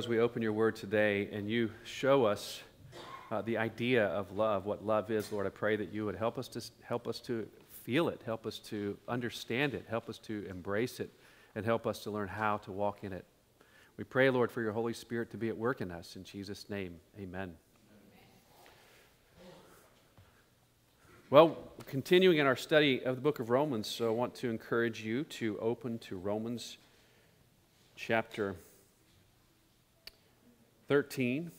as we open your word today and you show us uh, the idea of love, what love is, Lord, I pray that you would help us to help us to feel it, help us to understand it, help us to embrace it, and help us to learn how to walk in it. We pray, Lord, for your Holy Spirit to be at work in us. In Jesus' name, amen. Well, continuing in our study of the book of Romans, so I want to encourage you to open to Romans chapter 13.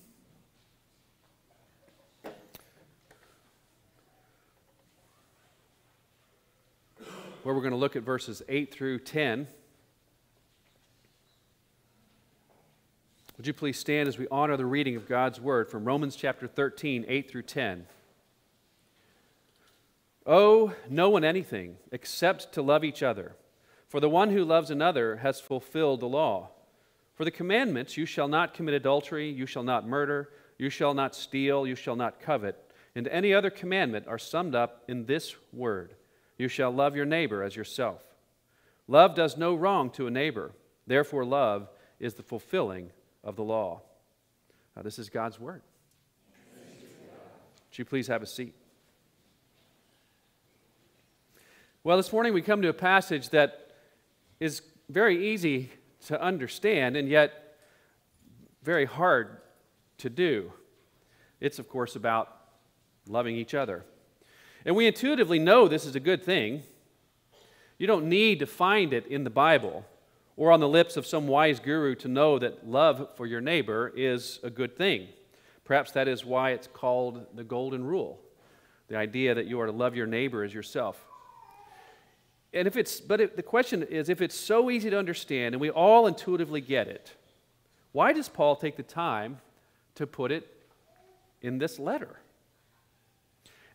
Where we're going to look at verses 8 through 10. Would you please stand as we honor the reading of God's word from Romans chapter 13, 8 through 10? Owe no one anything except to love each other, for the one who loves another has fulfilled the law. For the commandments, you shall not commit adultery, you shall not murder, you shall not steal, you shall not covet, and any other commandment are summed up in this word You shall love your neighbor as yourself. Love does no wrong to a neighbor, therefore, love is the fulfilling of the law. Now, this is God's word. Would you please have a seat? Well, this morning we come to a passage that is very easy to understand and yet very hard to do. It's, of course, about loving each other. And we intuitively know this is a good thing. You don't need to find it in the Bible or on the lips of some wise guru to know that love for your neighbor is a good thing. Perhaps that is why it's called the Golden Rule the idea that you are to love your neighbor as yourself. And if it's, but the question is if it's so easy to understand and we all intuitively get it, why does Paul take the time to put it in this letter?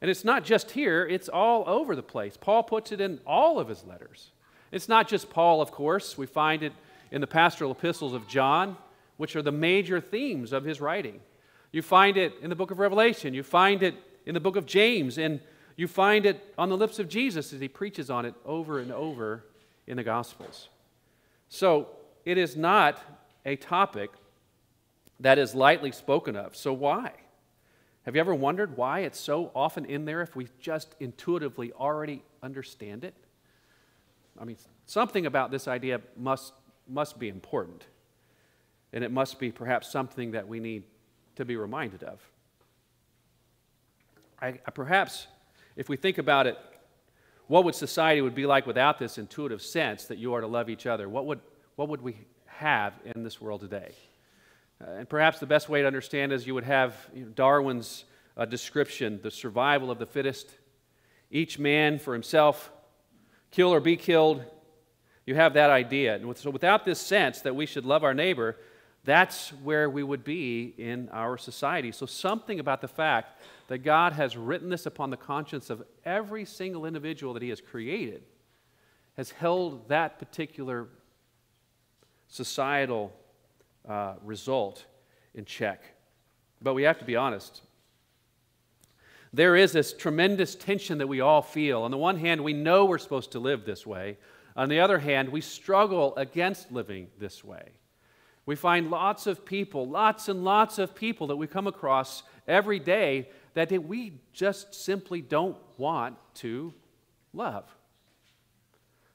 And it's not just here, it's all over the place. Paul puts it in all of his letters. It's not just Paul, of course. We find it in the pastoral epistles of John, which are the major themes of his writing. You find it in the book of Revelation. You find it in the book of James. And you find it on the lips of Jesus as he preaches on it over and over in the Gospels. So it is not a topic that is lightly spoken of. So why? Have you ever wondered why it's so often in there if we just intuitively already understand it? I mean, something about this idea must, must be important. And it must be perhaps something that we need to be reminded of. I, perhaps if we think about it, what would society would be like without this intuitive sense that you are to love each other? What would, what would we have in this world today? Uh, and perhaps the best way to understand is you would have you know, Darwin's uh, description, the survival of the fittest, each man for himself, kill or be killed. You have that idea. And so without this sense that we should love our neighbor, that's where we would be in our society. So, something about the fact that God has written this upon the conscience of every single individual that He has created has held that particular societal uh, result in check. But we have to be honest. There is this tremendous tension that we all feel. On the one hand, we know we're supposed to live this way. On the other hand, we struggle against living this way. We find lots of people, lots and lots of people that we come across every day that we just simply don't want to love.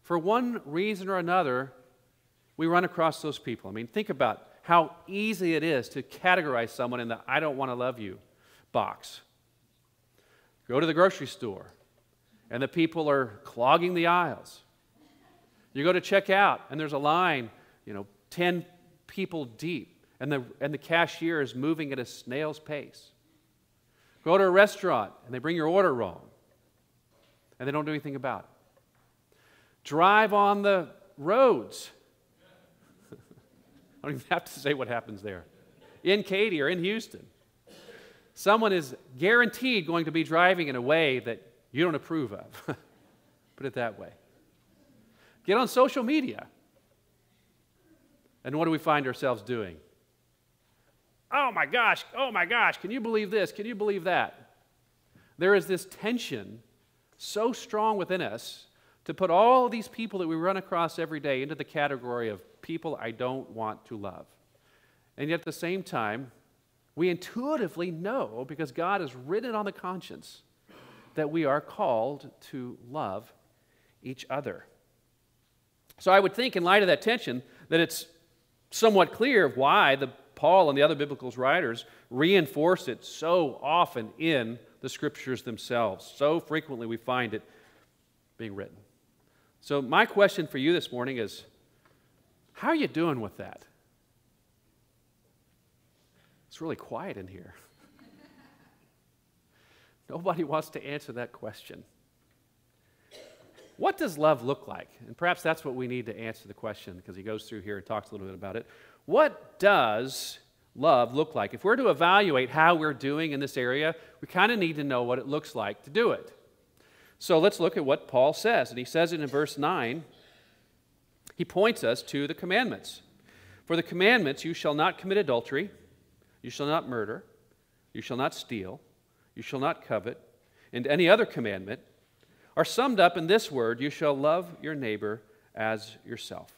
For one reason or another, we run across those people. I mean, think about how easy it is to categorize someone in the I don't want to love you box. Go to the grocery store, and the people are clogging the aisles. You go to check out, and there's a line, you know, 10 people deep, and the, and the cashier is moving at a snail's pace. Go to a restaurant, and they bring your order wrong, and they don't do anything about it. Drive on the roads. I don't even have to say what happens there. In Katy or in Houston, someone is guaranteed going to be driving in a way that you don't approve of. Put it that way. Get on social media. And what do we find ourselves doing? Oh my gosh, oh my gosh, can you believe this? Can you believe that? There is this tension so strong within us to put all these people that we run across every day into the category of people I don't want to love. And yet at the same time, we intuitively know, because God has written on the conscience, that we are called to love each other. So I would think, in light of that tension, that it's somewhat clear of why the Paul and the other biblical writers reinforce it so often in the scriptures themselves. So frequently we find it being written. So, my question for you this morning is how are you doing with that? It's really quiet in here. Nobody wants to answer that question. What does love look like? And perhaps that's what we need to answer the question because he goes through here and talks a little bit about it. What does love look like? If we're to evaluate how we're doing in this area, we kind of need to know what it looks like to do it. So let's look at what Paul says. And he says it in verse 9. He points us to the commandments. For the commandments, you shall not commit adultery, you shall not murder, you shall not steal, you shall not covet, and any other commandment are summed up in this word you shall love your neighbor as yourself.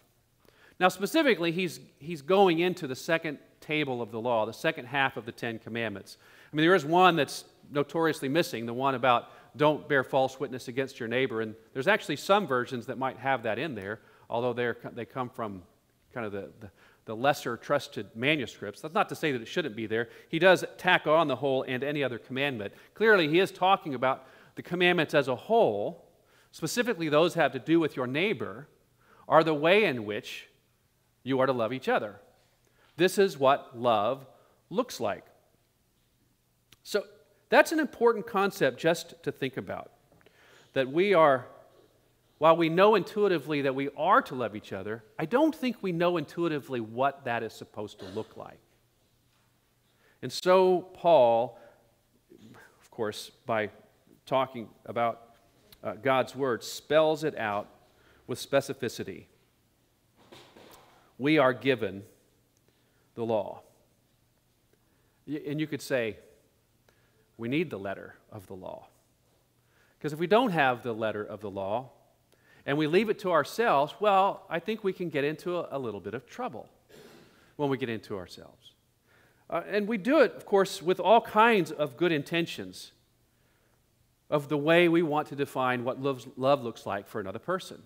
Now, specifically, he's, he's going into the second table of the law, the second half of the Ten Commandments. I mean, there is one that's notoriously missing, the one about don't bear false witness against your neighbor. And there's actually some versions that might have that in there, although they're, they come from kind of the, the, the lesser trusted manuscripts. That's not to say that it shouldn't be there. He does tack on the whole and any other commandment. Clearly, he is talking about the commandments as a whole, specifically those have to do with your neighbor, are the way in which you are to love each other. This is what love looks like. So that's an important concept just to think about. That we are, while we know intuitively that we are to love each other, I don't think we know intuitively what that is supposed to look like. And so, Paul, of course, by talking about uh, God's Word, spells it out with specificity. We are given the law. And you could say, we need the letter of the law. Because if we don't have the letter of the law and we leave it to ourselves, well, I think we can get into a, a little bit of trouble when we get into ourselves. Uh, and we do it, of course, with all kinds of good intentions of the way we want to define what love, looks like for another person.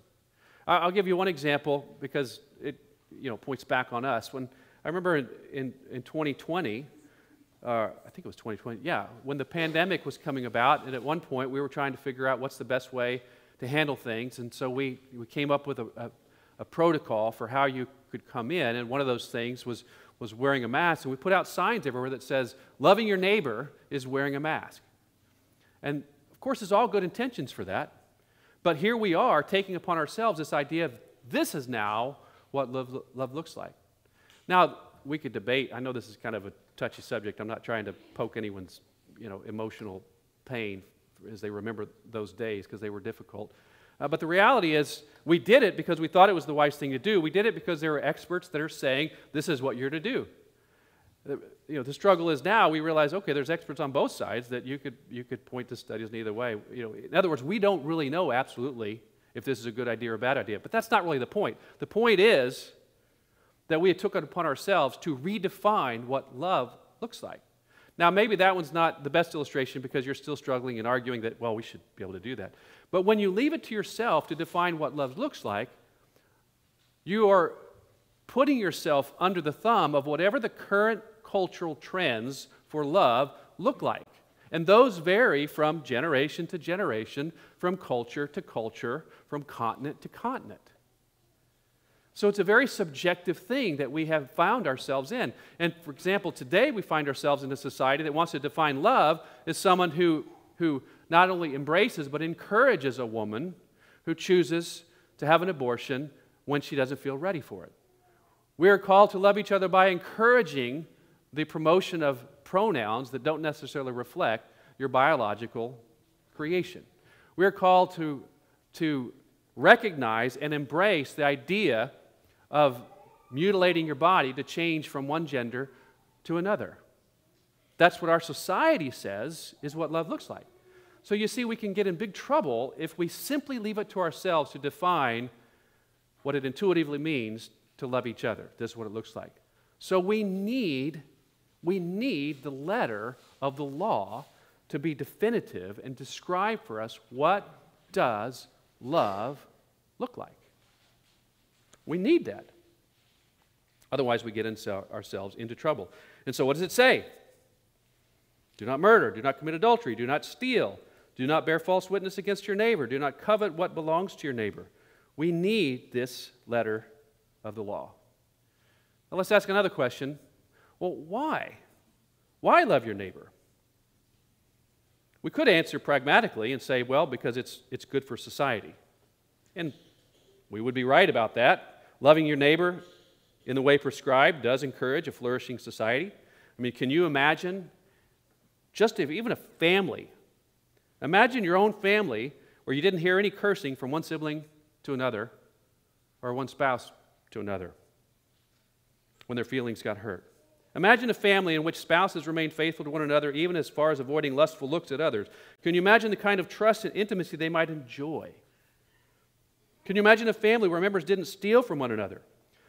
I'll give you one example because it you know, points back on us. When I remember in, in, in 2020, uh, I think it was 2020, yeah, when the pandemic was coming about, and at one point we were trying to figure out what's the best way to handle things, and so we, we came up with a, a, a protocol for how you could come in, and one of those things was, was wearing a mask, and we put out signs everywhere that says, loving your neighbor is wearing a mask. And of course, there's all good intentions for that, but here we are taking upon ourselves this idea of this is now what love, love looks like. Now, we could debate. I know this is kind of a touchy subject. I'm not trying to poke anyone's you know, emotional pain as they remember those days because they were difficult. Uh, but the reality is, we did it because we thought it was the wise thing to do. We did it because there are experts that are saying this is what you're to do. You know, the struggle is now we realize, okay, there's experts on both sides that you could, you could point to studies in either way. You know, in other words, we don't really know absolutely if this is a good idea or a bad idea. But that's not really the point. The point is that we took it upon ourselves to redefine what love looks like. Now, maybe that one's not the best illustration because you're still struggling and arguing that, well, we should be able to do that. But when you leave it to yourself to define what love looks like, you are putting yourself under the thumb of whatever the current cultural trends for love look like. And those vary from generation to generation, from culture to culture, from continent to continent. So it's a very subjective thing that we have found ourselves in. And for example, today we find ourselves in a society that wants to define love as someone who, who not only embraces but encourages a woman who chooses to have an abortion when she doesn't feel ready for it. We are called to love each other by encouraging the promotion of pronouns that don't necessarily reflect your biological creation. We are called to, to recognize and embrace the idea of mutilating your body to change from one gender to another. That's what our society says is what love looks like. So you see, we can get in big trouble if we simply leave it to ourselves to define what it intuitively means to love each other. This is what it looks like. So we need, we need the letter of the law to be definitive and describe for us what does love look like. We need that. Otherwise, we get ourselves into trouble. And so, what does it say? Do not murder, do not commit adultery, do not steal, do not bear false witness against your neighbor, do not covet what belongs to your neighbor. We need this letter of the law. Now, let's ask another question. Well, why? Why love your neighbor? We could answer pragmatically and say, well, because it's, it's good for society. And we would be right about that. Loving your neighbor in the way prescribed does encourage a flourishing society. I mean, can you imagine just if even a family, imagine your own family where you didn't hear any cursing from one sibling to another or one spouse to another when their feelings got hurt. Imagine a family in which spouses remain faithful to one another, even as far as avoiding lustful looks at others. Can you imagine the kind of trust and intimacy they might enjoy? Can you imagine a family where members didn't steal from one another?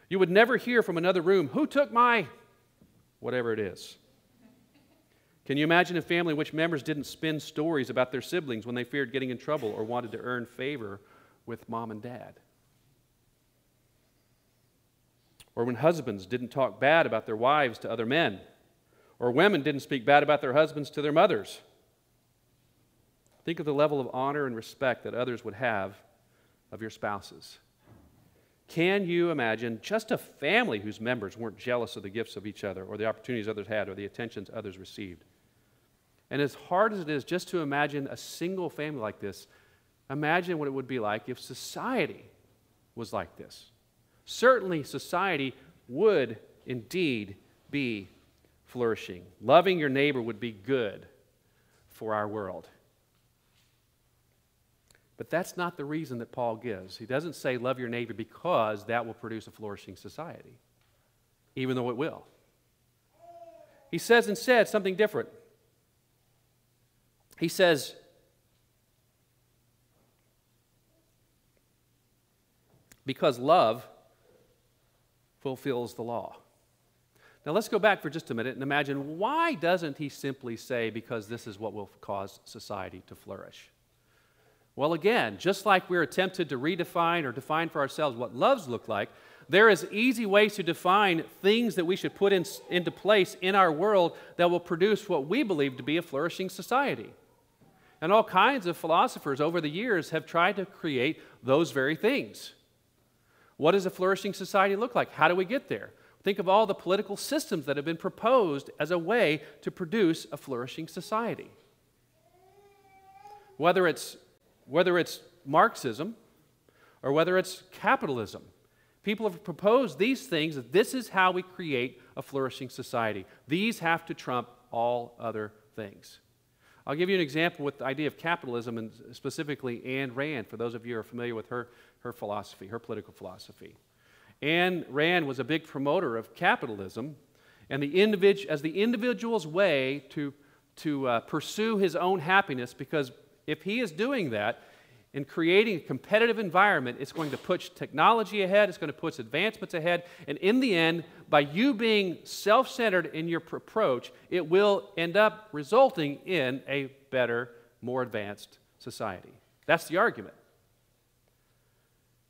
You would never hear from another room, Who took my whatever it is? Can you imagine a family in which members didn't spin stories about their siblings when they feared getting in trouble or wanted to earn favor with mom and dad? Or when husbands didn't talk bad about their wives to other men? Or women didn't speak bad about their husbands to their mothers? Think of the level of honor and respect that others would have of your spouses. Can you imagine just a family whose members weren't jealous of the gifts of each other or the opportunities others had or the attentions others received? And as hard as it is just to imagine a single family like this, imagine what it would be like if society was like this. Certainly, society would indeed be flourishing. Loving your neighbor would be good for our world. But that's not the reason that Paul gives. He doesn't say, Love your neighbor because that will produce a flourishing society, even though it will. He says instead something different. He says, Because love fulfills the law. Now let's go back for just a minute and imagine why doesn't he simply say, Because this is what will cause society to flourish? Well, again, just like we're tempted to redefine or define for ourselves what loves look like, there is easy ways to define things that we should put in, into place in our world that will produce what we believe to be a flourishing society. And all kinds of philosophers over the years have tried to create those very things. What does a flourishing society look like? How do we get there? Think of all the political systems that have been proposed as a way to produce a flourishing society. Whether it's whether it's Marxism or whether it's capitalism. People have proposed these things that this is how we create a flourishing society. These have to trump all other things. I'll give you an example with the idea of capitalism and specifically Ayn Rand, for those of you who are familiar with her, her philosophy, her political philosophy. Ayn Rand was a big promoter of capitalism and the individ- as the individual's way to, to uh, pursue his own happiness because if he is doing that and creating a competitive environment, it's going to push technology ahead, it's going to push advancements ahead, and in the end, by you being self centered in your approach, it will end up resulting in a better, more advanced society. That's the argument.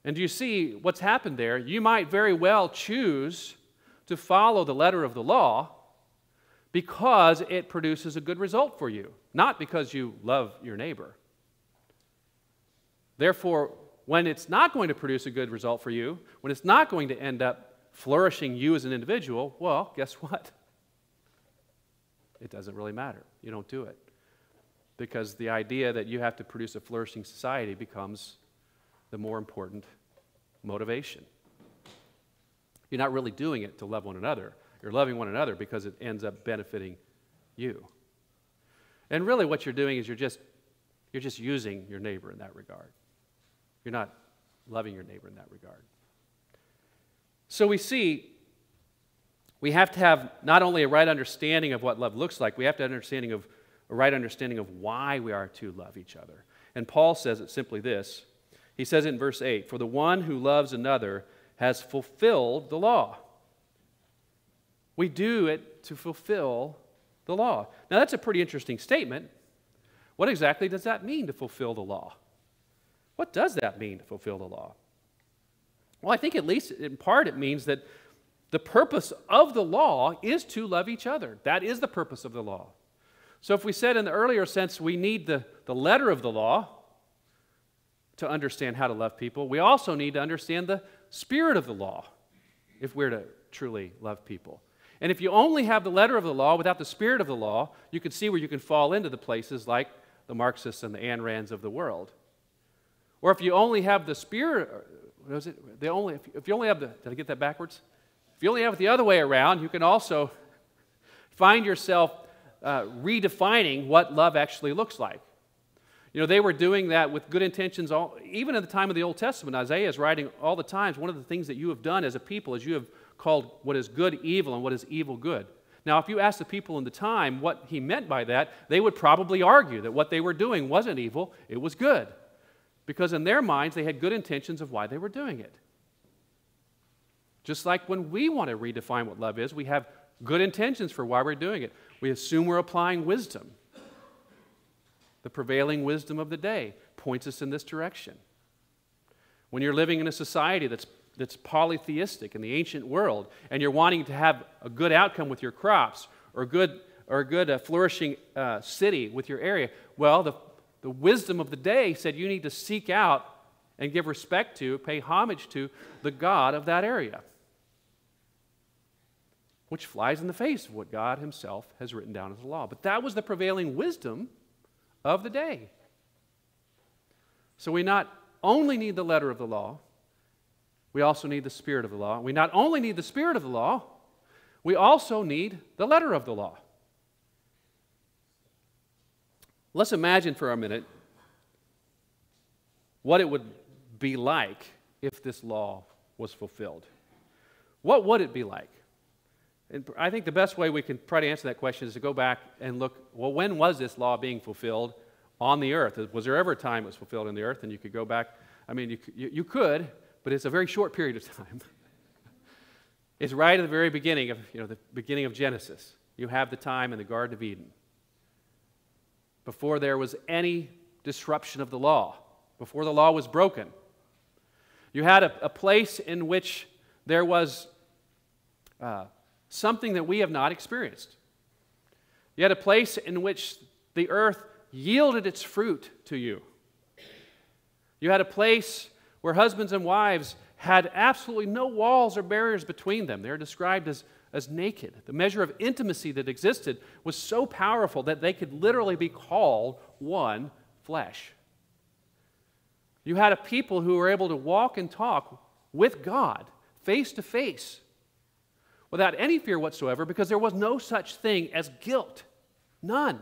And do you see what's happened there? You might very well choose to follow the letter of the law because it produces a good result for you not because you love your neighbor. Therefore, when it's not going to produce a good result for you, when it's not going to end up flourishing you as an individual, well, guess what? It doesn't really matter. You don't do it. Because the idea that you have to produce a flourishing society becomes the more important motivation. You're not really doing it to love one another. You're loving one another because it ends up benefiting you. And really, what you're doing is you're just, you're just using your neighbor in that regard. You're not loving your neighbor in that regard. So we see we have to have not only a right understanding of what love looks like, we have to have an understanding of a right understanding of why we are to love each other. And Paul says it simply this. He says in verse 8 For the one who loves another has fulfilled the law. We do it to fulfill the law. Now, that's a pretty interesting statement. What exactly does that mean to fulfill the law? What does that mean to fulfill the law? Well, I think at least in part it means that the purpose of the law is to love each other. That is the purpose of the law. So, if we said in the earlier sense we need the, the letter of the law to understand how to love people, we also need to understand the spirit of the law if we're to truly love people. And if you only have the letter of the law without the spirit of the law, you can see where you can fall into the places like the Marxists and the Ayn Rands of the world. Or if you only have the spirit, was it? The only, if, you only have the, did I get that backwards? If you only have it the other way around, you can also find yourself uh, redefining what love actually looks like. You know, they were doing that with good intentions, all, even at the time of the Old Testament. Isaiah is writing all the times, one of the things that you have done as a people is you have called what is good evil and what is evil good. Now, if you ask the people in the time what he meant by that, they would probably argue that what they were doing wasn't evil, it was good. Because in their minds, they had good intentions of why they were doing it. Just like when we want to redefine what love is, we have good intentions for why we're doing it. We assume we're applying wisdom. The prevailing wisdom of the day points us in this direction. When you're living in a society that's, that's polytheistic in the ancient world, and you're wanting to have a good outcome with your crops, or good, or a good uh, flourishing uh, city with your area, well, the, the wisdom of the day said you need to seek out and give respect to, pay homage to the God of that area which flies in the face of what God Himself has written down as the law. But that was the prevailing wisdom of the day. So we not only need the letter of the law, we also need the spirit of the law. We not only need the spirit of the law, we also need the letter of the law. Let's imagine for a minute what it would be like if this law was fulfilled. What would it be like? And I think the best way we can try to answer that question is to go back and look well, when was this law being fulfilled on the earth? Was there ever a time it was fulfilled on the earth? And you could go back, I mean, you, you, you could, but it's a very short period of time. it's right at the very beginning of, you know, the beginning of Genesis. You have the time in the Garden of Eden. Before there was any disruption of the law, before the law was broken. You had a, a place in which there was uh, something that we have not experienced. Yet a place in which the earth yielded its fruit to you. You had a place where husbands and wives had absolutely no walls or barriers between them. They are described as, as naked. The measure of intimacy that existed was so powerful that they could literally be called one flesh. You had a people who were able to walk and talk with God face to face without any fear whatsoever because there was no such thing as guilt. None.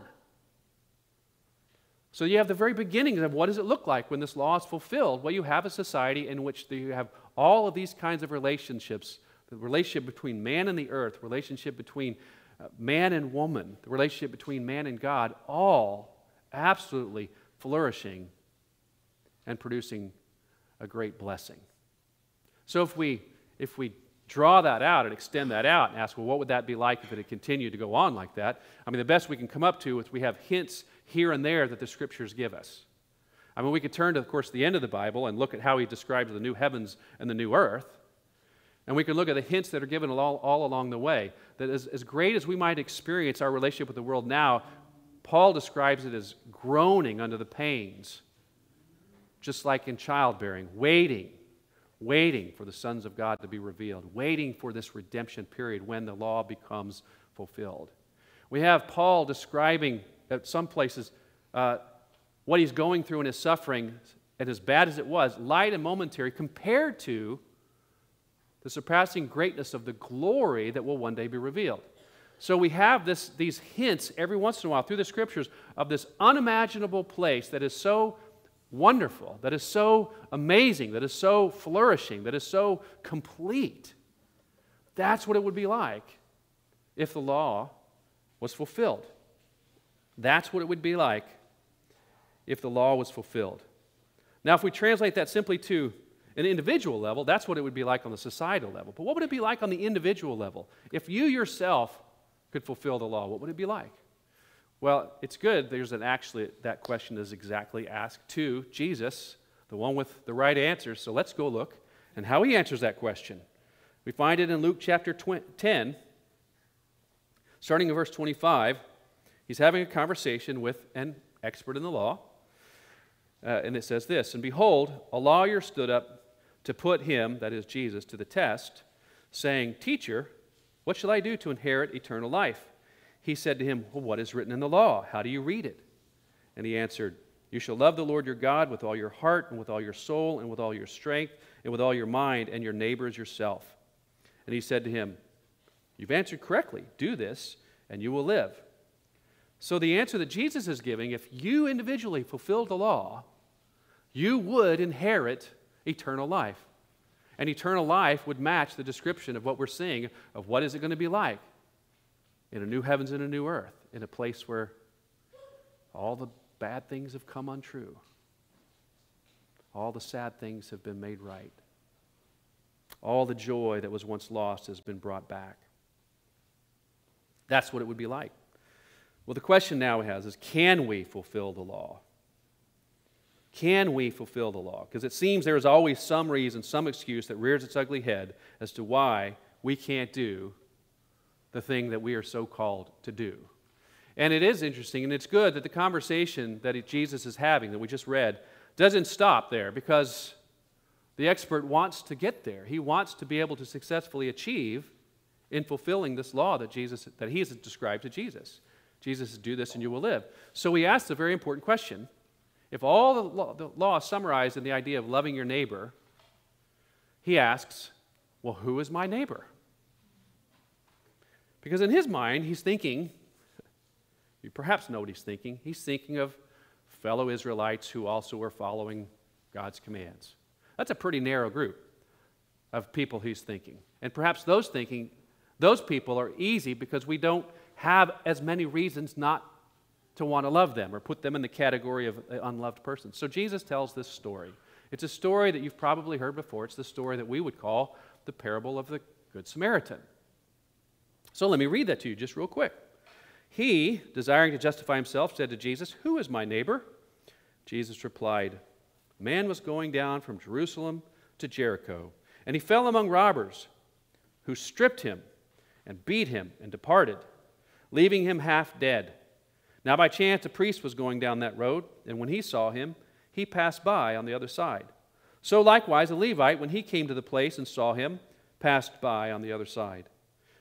So you have the very beginnings of what does it look like when this law is fulfilled? Well, you have a society in which you have all of these kinds of relationships the relationship between man and the earth, relationship between uh, man and woman, the relationship between man and God, all absolutely flourishing and producing a great blessing. So if we if we draw that out and extend that out and ask, well, what would that be like if it had continued to go on like that? I mean, the best we can come up to is we have hints here and there that the scriptures give us. I mean, we could turn to, of course, the end of the Bible and look at how he describes the new heavens and the new earth. And we can look at the hints that are given all, all along the way. That as, as great as we might experience our relationship with the world now, Paul describes it as groaning under the pains, just like in childbearing, waiting waiting for the sons of God to be revealed, waiting for this redemption period when the law becomes fulfilled. We have Paul describing at some places uh, what he's going through in his suffering, and as bad as it was, light and momentary, compared to the surpassing greatness of the glory that will one day be revealed. So we have this, these hints every once in a while through the scriptures of this unimaginable place that is so wonderful, that is so amazing, that is so flourishing, that is so complete. That's what it would be like if the law was fulfilled. That's what it would be like if the law was fulfilled. Now, if we translate that simply to an individual level, that's what it would be like on the societal level. But what would it be like on the individual level? If you yourself could fulfill the law, what would it be like? Well, it's good. There's an actually, that question is exactly asked to Jesus, the one with the right answer. So let's go look and how he answers that question. We find it in Luke chapter 10, starting in verse 25. He's having a conversation with an expert in the law. Uh, and it says this And behold, a lawyer stood up to put him, that is Jesus, to the test, saying, Teacher, what shall I do to inherit eternal life? He said to him, Well, what is written in the law? How do you read it? And he answered, You shall love the Lord your God with all your heart, and with all your soul, and with all your strength, and with all your mind, and your neighbor as yourself. And he said to him, You've answered correctly. Do this, and you will live. So, the answer that Jesus is giving, if you individually fulfilled the law, you would inherit eternal life. And eternal life would match the description of what we're seeing of what is it going to be like in a new heavens and a new earth, in a place where all the bad things have come untrue, all the sad things have been made right, all the joy that was once lost has been brought back. That's what it would be like. Well, the question now has is can we fulfill the law? Can we fulfill the law? Because it seems there is always some reason, some excuse that rears its ugly head as to why we can't do the thing that we are so called to do. And it is interesting, and it's good that the conversation that Jesus is having, that we just read, doesn't stop there because the expert wants to get there. He wants to be able to successfully achieve in fulfilling this law that Jesus that he has described to Jesus. Jesus says, "Do this and you will live." So he asks a very important question: If all the law, the law is summarized in the idea of loving your neighbor, he asks, "Well, who is my neighbor?" Because in his mind, he's thinking, you perhaps know what he's thinking. He's thinking of fellow Israelites who also are following God's commands. That's a pretty narrow group of people he's thinking. And perhaps those thinking, those people are easy because we don't have as many reasons not to want to love them or put them in the category of unloved persons. So Jesus tells this story. It's a story that you've probably heard before. It's the story that we would call the parable of the Good Samaritan. So let me read that to you just real quick. He, desiring to justify himself, said to Jesus, Who is my neighbor? Jesus replied, A man was going down from Jerusalem to Jericho, and he fell among robbers, who stripped him and beat him and departed, leaving him half dead. Now, by chance, a priest was going down that road, and when he saw him, he passed by on the other side. So, likewise, a Levite, when he came to the place and saw him, passed by on the other side.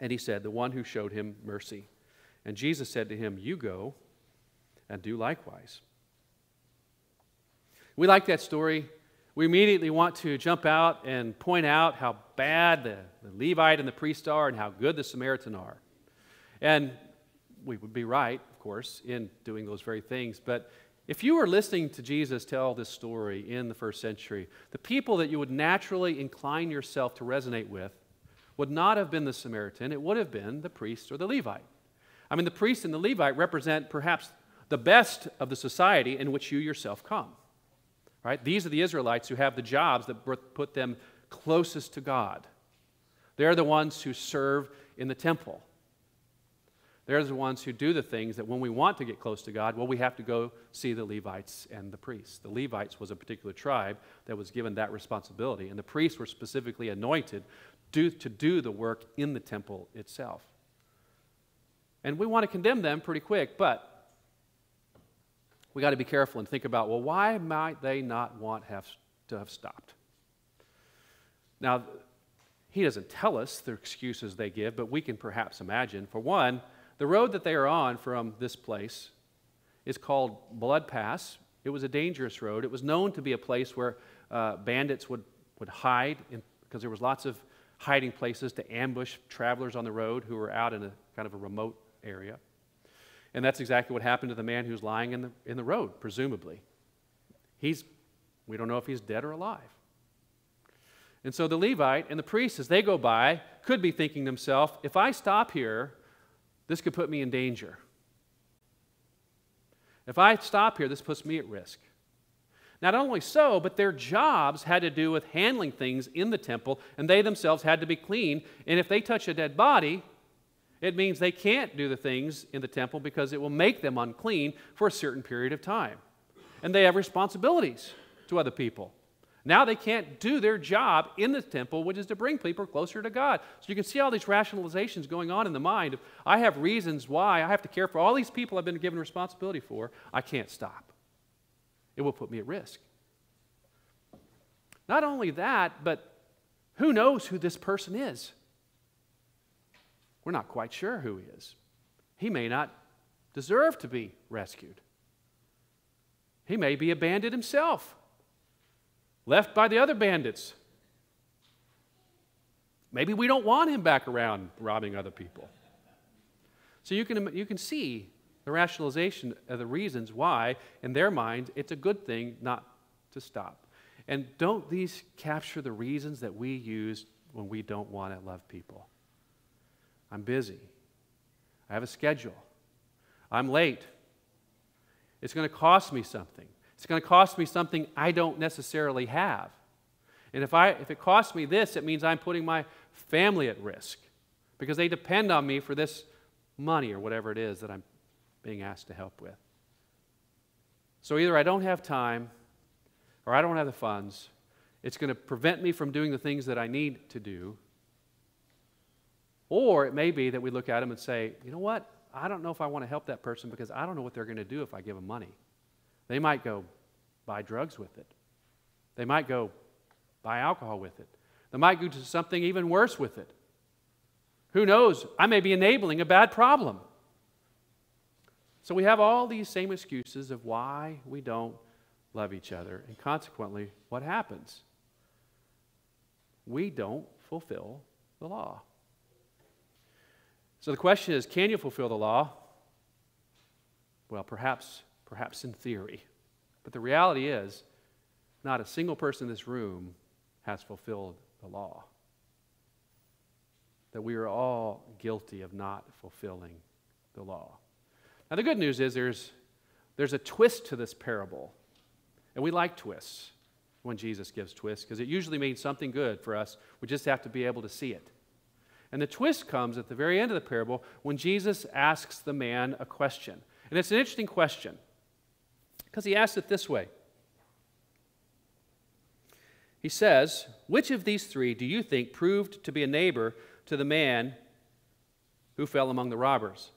And he said, The one who showed him mercy. And Jesus said to him, You go and do likewise. We like that story. We immediately want to jump out and point out how bad the, the Levite and the priest are and how good the Samaritan are. And we would be right, of course, in doing those very things. But if you were listening to Jesus tell this story in the first century, the people that you would naturally incline yourself to resonate with would not have been the Samaritan, it would have been the priest or the Levite. I mean, the priest and the Levite represent perhaps the best of the society in which you yourself come. Right? These are the Israelites who have the jobs that put them closest to God. They're the ones who serve in the temple. They're the ones who do the things that when we want to get close to God, well, we have to go see the Levites and the priests. The Levites was a particular tribe that was given that responsibility, and the priests were specifically anointed do, to do the work in the temple itself. And we want to condemn them pretty quick, but we got to be careful and think about well, why might they not want have, to have stopped? Now, he doesn't tell us the excuses they give, but we can perhaps imagine. For one, the road that they are on from this place is called Blood Pass. It was a dangerous road. It was known to be a place where uh, bandits would, would hide because there was lots of hiding places to ambush travelers on the road who were out in a kind of a remote area. And that's exactly what happened to the man who's lying in the, in the road, presumably. He's, we don't know if he's dead or alive. And so the Levite and the priest, as they go by, could be thinking to themselves, if I stop here, this could put me in danger. If I stop here, this puts me at risk. Not only so, but their jobs had to do with handling things in the temple, and they themselves had to be clean. And if they touch a dead body, it means they can't do the things in the temple because it will make them unclean for a certain period of time. And they have responsibilities to other people. Now they can't do their job in the temple, which is to bring people closer to God. So you can see all these rationalizations going on in the mind. I have reasons why I have to care for all these people I've been given responsibility for. I can't stop. It will put me at risk. Not only that, but who knows who this person is? We're not quite sure who he is. He may not deserve to be rescued. He may be a bandit himself left by the other bandits. Maybe we don't want him back around robbing other people. So you can, you can see the rationalization of the reasons why, in their minds, it's a good thing not to stop. And don't these capture the reasons that we use when we don't want to love people? I'm busy. I have a schedule. I'm late. It's going to cost me something. It's going to cost me something I don't necessarily have. And if, I, if it costs me this, it means I'm putting my family at risk because they depend on me for this money or whatever it is that I'm being asked to help with. So either I don't have time or I don't have the funds. It's going to prevent me from doing the things that I need to do. Or it may be that we look at them and say, you know what? I don't know if I want to help that person because I don't know what they're going to do if I give them money. They might go buy drugs with it. They might go buy alcohol with it. They might go to something even worse with it. Who knows? I may be enabling a bad problem. So we have all these same excuses of why we don't love each other. And consequently, what happens? We don't fulfill the law. So the question is can you fulfill the law? Well, perhaps perhaps in theory. But the reality is, not a single person in this room has fulfilled the law. That we are all guilty of not fulfilling the law. Now, the good news is there's, there's a twist to this parable. And we like twists when Jesus gives twists because it usually means something good for us. We just have to be able to see it. And the twist comes at the very end of the parable when Jesus asks the man a question. And it's an interesting question. Because he asks it this way He says, Which of these three do you think proved to be a neighbor to the man who fell among the robbers?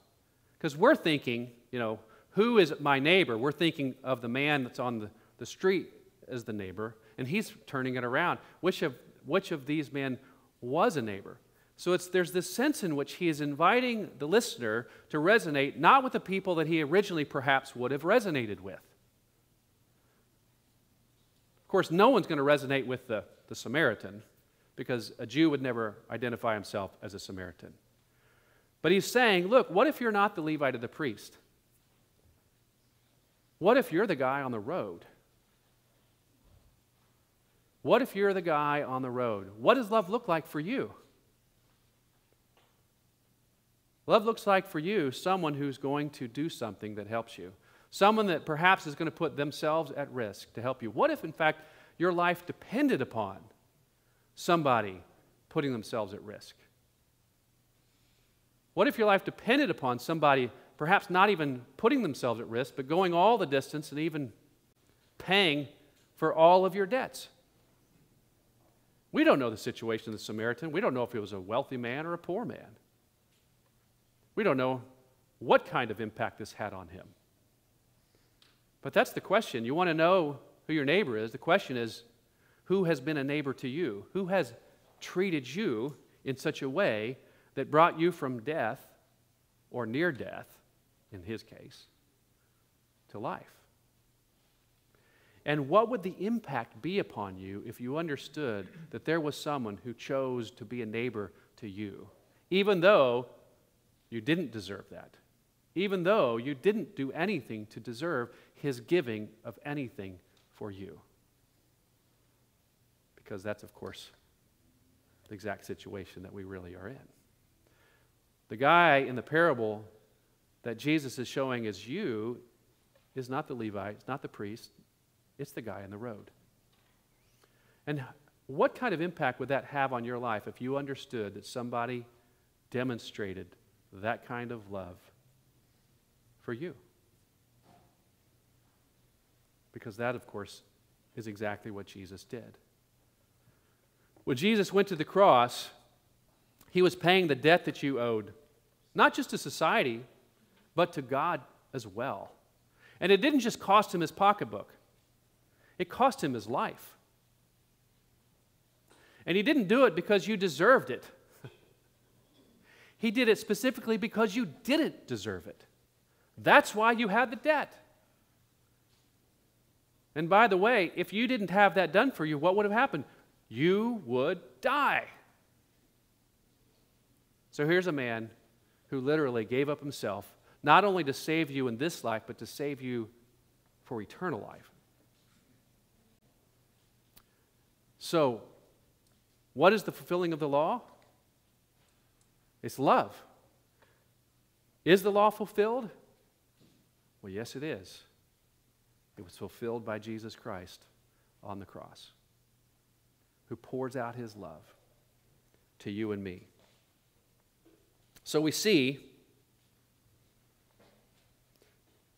Because we're thinking, you know, who is my neighbor? We're thinking of the man that's on the, the street as the neighbor, and he's turning it around. Which of, which of these men was a neighbor? So it's, there's this sense in which he is inviting the listener to resonate not with the people that he originally perhaps would have resonated with. Of course, no one's going to resonate with the, the Samaritan because a Jew would never identify himself as a Samaritan. But he's saying, look, what if you're not the Levite or the priest? What if you're the guy on the road? What if you're the guy on the road? What does love look like for you? Love looks like for you someone who's going to do something that helps you. Someone that perhaps is going to put themselves at risk to help you. What if, in fact, your life depended upon somebody putting themselves at risk? What if your life depended upon somebody perhaps not even putting themselves at risk, but going all the distance and even paying for all of your debts? We don't know the situation of the Samaritan. We don't know if he was a wealthy man or a poor man. We don't know what kind of impact this had on him. But that's the question. You want to know who your neighbor is. The question is who has been a neighbor to you? Who has treated you in such a way that brought you from death or near death, in his case, to life? And what would the impact be upon you if you understood that there was someone who chose to be a neighbor to you, even though you didn't deserve that, even though you didn't do anything to deserve his giving of anything for you? Because that's, of course, the exact situation that we really are in. The guy in the parable that Jesus is showing as you is not the Levite, it's not the priest, it's the guy in the road. And what kind of impact would that have on your life if you understood that somebody demonstrated that kind of love for you? Because that, of course, is exactly what Jesus did. When Jesus went to the cross, he was paying the debt that you owed, not just to society, but to God as well. And it didn't just cost him his pocketbook, it cost him his life. And he didn't do it because you deserved it. he did it specifically because you didn't deserve it. That's why you had the debt. And by the way, if you didn't have that done for you, what would have happened? You would die. So here's a man who literally gave up himself, not only to save you in this life, but to save you for eternal life. So, what is the fulfilling of the law? It's love. Is the law fulfilled? Well, yes, it is. It was fulfilled by Jesus Christ on the cross, who pours out his love to you and me. So we see,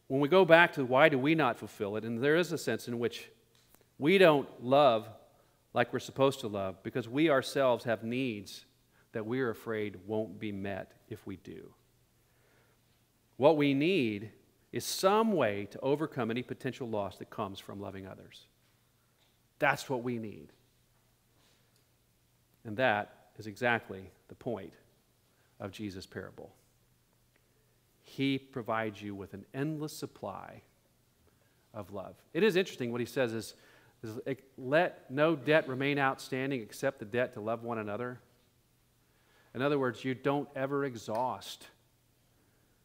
when we go back to why do we not fulfill it, and there is a sense in which we don't love like we're supposed to love because we ourselves have needs that we're afraid won't be met if we do. What we need is some way to overcome any potential loss that comes from loving others. That's what we need. And that is exactly the point of Jesus' parable. He provides you with an endless supply of love. It is interesting what he says is is let no debt remain outstanding except the debt to love one another. In other words, you don't ever exhaust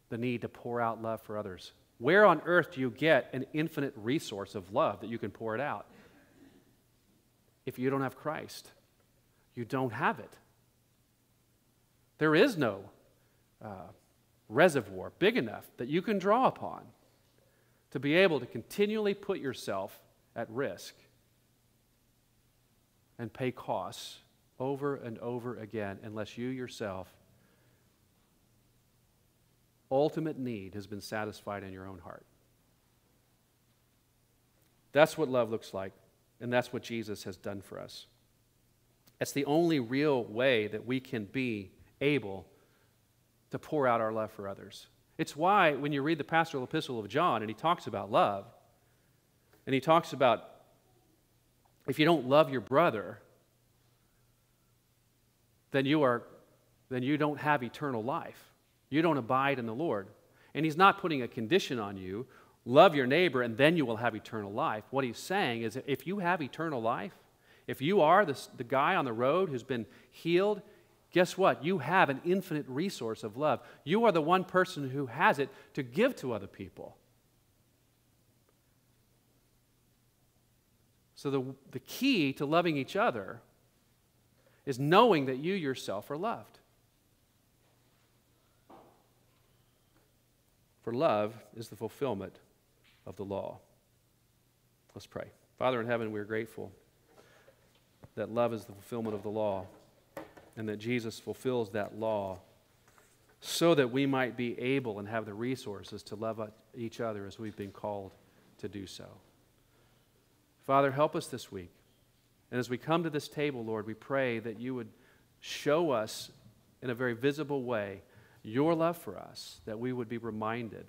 the need to pour out love for others. Where on earth do you get an infinite resource of love that you can pour it out? If you don't have Christ, you don't have it. There is no uh, reservoir big enough that you can draw upon to be able to continually put yourself at risk and pay costs over and over again unless you yourself ultimate need has been satisfied in your own heart. That's what love looks like, and that's what Jesus has done for us. It's the only real way that we can be able to pour out our love for others. It's why when you read the pastoral epistle of John and he talks about love, and he talks about if you don't love your brother, then you are then you don't have eternal life. You don't abide in the Lord. And he's not putting a condition on you, love your neighbor and then you will have eternal life. What he's saying is if you have eternal life, if you are the, the guy on the road who's been healed, guess what? You have an infinite resource of love. You are the one person who has it to give to other people. So, the, the key to loving each other is knowing that you yourself are loved. For love is the fulfillment of the law. Let's pray. Father in heaven, we are grateful that love is the fulfillment of the law and that Jesus fulfills that law so that we might be able and have the resources to love each other as we've been called to do so. Father, help us this week. And as we come to this table, Lord, we pray that you would show us in a very visible way your love for us, that we would be reminded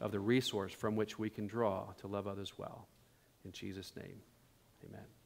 of the resource from which we can draw to love others well. In Jesus' name, amen.